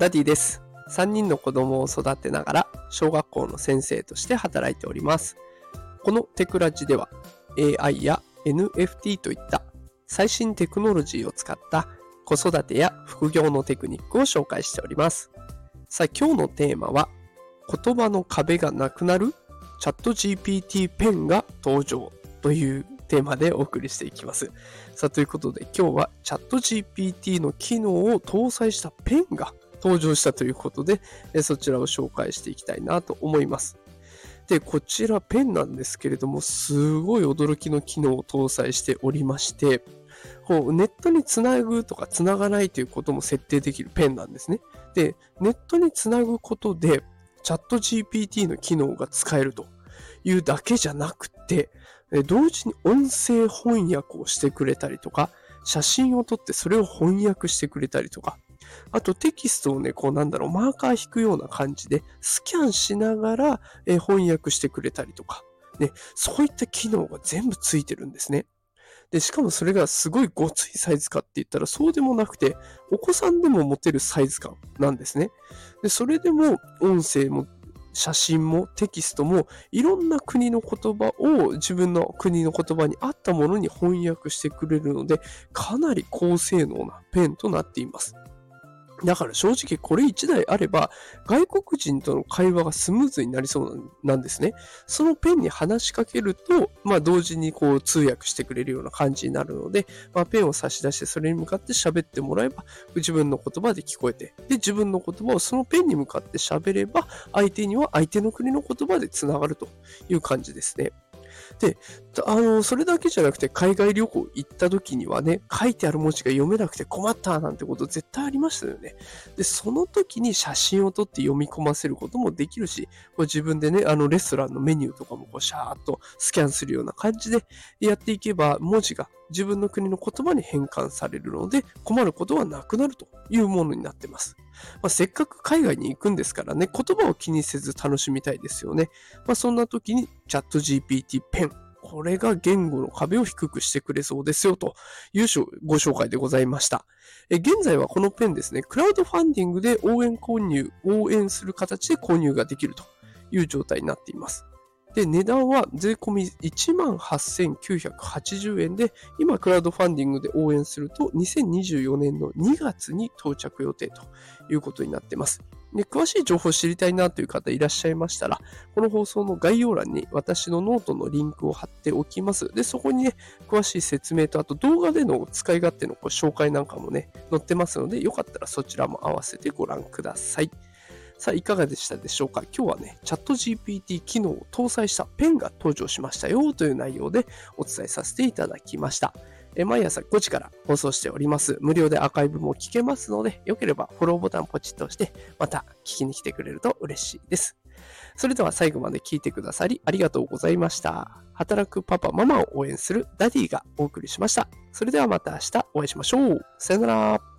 ダディです。3人の子供を育てながら小学校の先生として働いております。このテクラジでは AI や NFT といった最新テクノロジーを使った子育てや副業のテクニックを紹介しております。さあ今日のテーマは言葉の壁がなくなるチャット GPT ペンが登場というテーマでお送りしていきます。さあということで今日はチャット GPT の機能を搭載したペンが登場したということでそちらを紹介していきたいなと思います。で、こちらペンなんですけれども、すごい驚きの機能を搭載しておりまして、こうネットにつなぐとかつながないということも設定できるペンなんですね。で、ネットにつなぐことで、チャット GPT の機能が使えるというだけじゃなくて、同時に音声翻訳をしてくれたりとか、写真を撮ってそれを翻訳してくれたりとか、あとテキストをね、こうなんだろう、マーカー引くような感じでスキャンしながら、え翻訳してくれたりとか、ね、そういった機能が全部ついてるんですね。で、しかもそれがすごいごついサイズかって言ったらそうでもなくて、お子さんでも持てるサイズ感なんですね。で、それでも音声も写真もテキストもいろんな国の言葉を自分の国の言葉に合ったものに翻訳してくれるので、かなり高性能なペンとなっています。だから正直これ1台あれば外国人との会話がスムーズになりそうなんですね。そのペンに話しかけると、まあ同時にこう通訳してくれるような感じになるので、まあペンを差し出してそれに向かって喋ってもらえば自分の言葉で聞こえて、で自分の言葉をそのペンに向かって喋れば相手には相手の国の言葉でつながるという感じですね。で、あの、それだけじゃなくて、海外旅行行った時にはね、書いてある文字が読めなくて困ったなんてこと絶対ありましたよね。で、その時に写真を撮って読み込ませることもできるし、こ自分でね、あの、レストランのメニューとかもこう、シャーっとスキャンするような感じでやっていけば、文字が自分の国の言葉に変換されるので、困ることはなくなるというものになってます。まあ、せっかく海外に行くんですからね、言葉を気にせず楽しみたいですよね。まあ、そんな時にチャット GPT ペン。これが言語の壁を低くしてくれそうですよというご紹介でございました。え現在はこのペンですね、クラウドファンディングで応援購入、応援する形で購入ができるという状態になっています。で、値段は税込み18,980円で、今クラウドファンディングで応援すると2024年の2月に到着予定ということになっています。で詳しい情報を知りたいなという方いらっしゃいましたら、この放送の概要欄に私のノートのリンクを貼っておきます。で、そこにね、詳しい説明と、あと動画での使い勝手の紹介なんかもね、載ってますので、よかったらそちらも合わせてご覧ください。さあ、いかがでしたでしょうか？今日はね、チャット GPT 機能を搭載したペンが登場しましたよという内容でお伝えさせていただきました。え毎朝5時から放送しております。無料でアーカイブも聞けますので、よければフォローボタンポチッと押して、また聞きに来てくれると嬉しいです。それでは最後まで聞いてくださりありがとうございました。働くパパ、ママを応援するダディがお送りしました。それではまた明日お会いしましょう。さよなら。